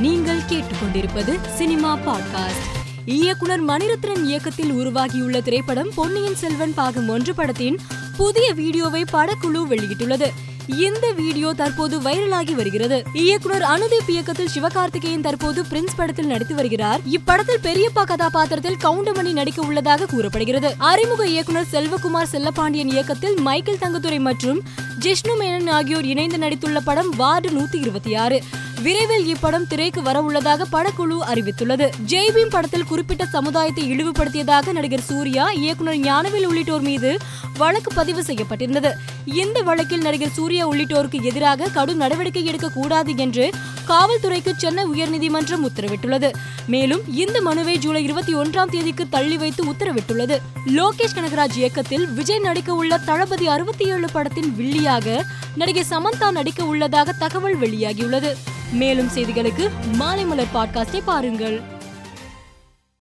நீங்கள் கேட்டுக்கொண்டிருப்பது cinema podcast. இயக்குனர் மணிரத்னன் இயக்கத்தில் உருவாகியுள்ள திரைப்படம் பொன்னியின் செல்வன் பாகம் ஒன்று படத்தின் புதிய வீடியோவை படக்குழு வெளியிட்டுள்ளது. இந்த வீடியோ தற்போது வைரலாகி வருகிறது. இயக்குனர் அனுதீப் இயக்கத்தில் சிவகார்த்திகேயன் தற்போது பிரின்ஸ் படத்தில் நடித்து வருகிறார். இப்படத்தில் பெரியப்பா கதாபாத்திரத்தில் கவுண்டமணி நடிக்க உள்ளதாக கூறப்படுகிறது. அறிமுக இயக்குனர் செல்வகுமார் செல்லப்பாண்டியன் இயக்கத்தில் மைக்கேல் தங்கத்துரை மற்றும் ஜிஷ்ணு மேனன் ஆகியோர் இணைந்து நடித்துள்ள படம் வார்டு நூத்தி இருபத்தி ஆறு. விரைவில் இப்படம் திரைக்கு வர உள்ளதாக படக்குழு அறிவித்துள்ளது. ஜெய்பீம் படத்தில் குறிப்பிட்ட சமுதாயத்தை இழிவுபடுத்தியதாக நடிகர் சூர்யா இயக்குனர் ஞானவேல் உள்ளிட்டோர் மீது வழக்கு பதிவு செய்யப்பட்டிருந்தது. இந்த வழக்கில் நடிகர் சூர்யா உள்ளிட்டோருக்கு எதிராக கடும் நடவடிக்கை எடுக்க கூடாது என்று காவல்துறைக்கு சென்னை உயர்நீதிமன்றம் உத்தரவிட்டுள்ளது. மேலும் இந்த மனுவை ஜூலை இருபத்தி ஒன்றாம் தேதிக்கு தள்ளி வைத்து உத்தரவிட்டுள்ளது. லோகேஷ் கனகராஜ் இயக்கத்தில் விஜய் நடிக்க உள்ள தளபதி அறுபத்தி ஏழு படத்தின் வில்லியாக நடிகை சமந்தா நடிக்க உள்ளதாக தகவல் வெளியாகியுள்ளது. மேலும் செய்திகளுக்கு மாலை மலர் பாட்காஸ்டை பாருங்கள்.